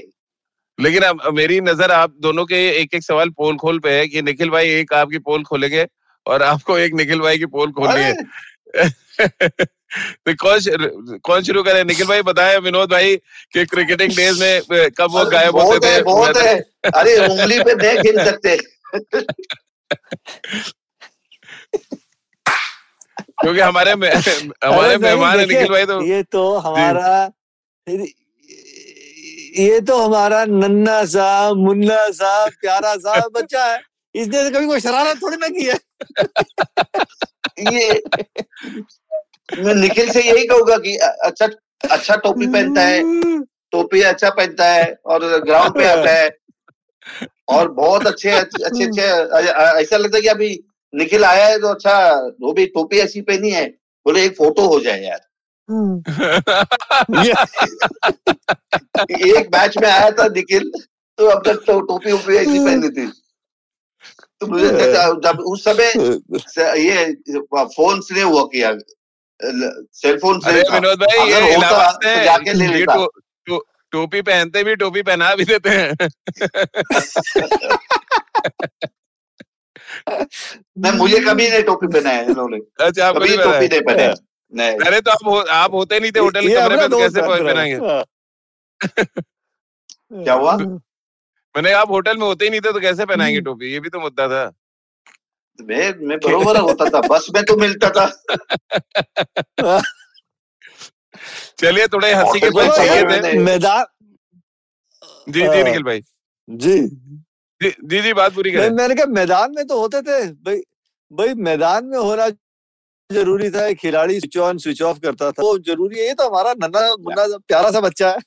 लेकिन अब मेरी नज़र आप दोनों के एक एक सवाल पोल खोल पे है कि निखिल भाई एक आपकी पोल खोलेंगे और आपको एक निखिल भाई की पोल खोलनी है। तो कौन कौन शुरू करे? निखिल भाई बताए विनोद भाई कि क्रिकेटिंग डेज़ में कब वो गायब होते थे? बहुत है। अरे उंगली पे नहीं गिन सकते। क्योंकि हमारे में, हमारे मेहमान है निखिल भाई तो ये तो हमारा ये तो हमारा नन्ना सा मुन्ना सा प्यारा सा बच्चा है। इसने तो कभी कोई शरारत थोड़ी ना की है। ये मैं निखिल से यही कहूँगा कि अच्छा अच्छा टोपी पहनता है। टोपी अच्छा पहनता है और ग्राउंड पे आता है। और बहुत अच्छे अच्छे अच्छे ऐसा लगता है कि अभी निखिल आया है तो अच्छा वो भी टोपी ऐसी पहनी है बोले एक फ़ोटो हो जाए यार। एक मैच में आया था निखिल तो अब तक तो टोपी वोपी ऐसी पहनी थी। तो मुझे जब उस समय ये फ़ोन से हुआ किया सेल फ़ोन से विनोद भाई ये तो जाके ले लेता। टोपी पहनते भी टोपी पहना भी देते हैं। मैं मुझे कभी नहीं टोपी पहना है इन्होंने। अच्छा कभी टोपी नहीं पहने नहीं। अरे तो आप हो, आप होते नहीं थे होटल कमरे में तो कैसे पहनाएँगे? हाँ। क्या हुआ? मैंने आप होटल में होते ही नहीं थे तो कैसे पहनाएँगे हम्म। टोपी? ये भी तो मुद्दा था। मैं मैं बरोबर होता था बस में तो मिलता था। चलिए थोड़े हँसी के पल चाहिए थे मैदान जी जी निखिल भाई। जी। जी जी बात पूरी करें। मैंने कहा मैदान में तो होते थे। भाई भाई मैदान में होना ज़रूरी था खिलाड़ी स्विच ऑन स्विच ऑफ़ करता था। वो ज़रूरी है ये तो हमारा नन्ना मुन्ना प्यारा सा बच्चा है।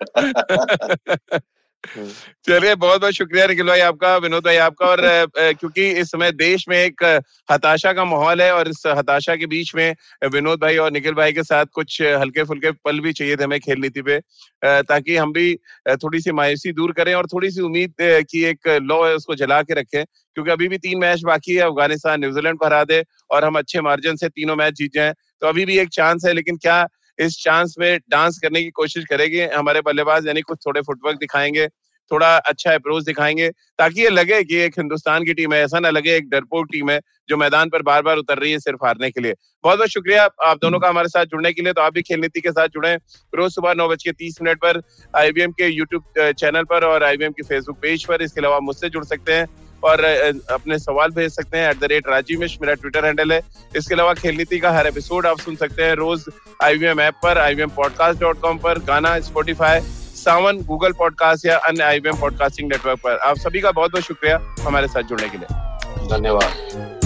चलिए बहुत बहुत शुक्रिया निखिल भाई आपका विनोद भाई आपका और क्योंकि इस समय देश में एक हताशा का माहौल है और इस हताशा के बीच में विनोद भाई और निखिल भाई के साथ कुछ हल्के फुल्के पल भी चाहिए थे हमें खेल नीति पे ताकि हम भी थोड़ी सी मायूसी दूर करें और थोड़ी सी उम्मीद की एक लॉ है उसको जला के रखें क्योंकि अभी भी तीन मैच बाकी है अफ़गानिस्तान न्यूजीलैंड को हरा दे और हम अच्छे मार्जिन से तीनों मैच जीत जाए तो अभी भी एक चांस है लेकिन क्या इस चांस में डांस करने की कोशिश करेंगे, हमारे बल्लेबाज यानी कुछ थोड़े फुटवर्क दिखाएँगे, थोड़ा अच्छा अप्रोच दिखाएँगे, ताकि ये लगे कि एक हिंदुस्तान की टीम है, ऐसा ना लगे एक डरपोक टीम है, जो मैदान पर बार बार उतर रही है सिर्फ़ हारने के लिए। बहुत बहुत शुक्रिया आप दोनों का हमारे साथ जुड़ने के लिए तो आप भी खेल नीति के साथ जुड़े। रोज सुबह नौ बज के तीस मिनट पर आईबीएम के यूट्यूब चैनल पर और आईबीएम के फेसबुक पेज पर, इसके अलावा मुझसे जुड़ सकते हैं। और अपने सवाल भेज सकते हैं at the rate Rajeev Mish मेरा ट्विटर हैंडल है। इसके अलावा खेल नीति का हर एपिसोड आप सुन सकते हैं रोज आईवीएम ऐप पर आईवीएम पॉडकास्ट डॉट कॉम पर, गाना स्पोटिफाई सावन गूगल पॉडकास्ट या अन्य आईवीएम पॉडकास्टिंग नेटवर्क पर। आप सभी का बहुत बहुत शुक्रिया हमारे साथ जुड़ने के लिए। धन्यवाद।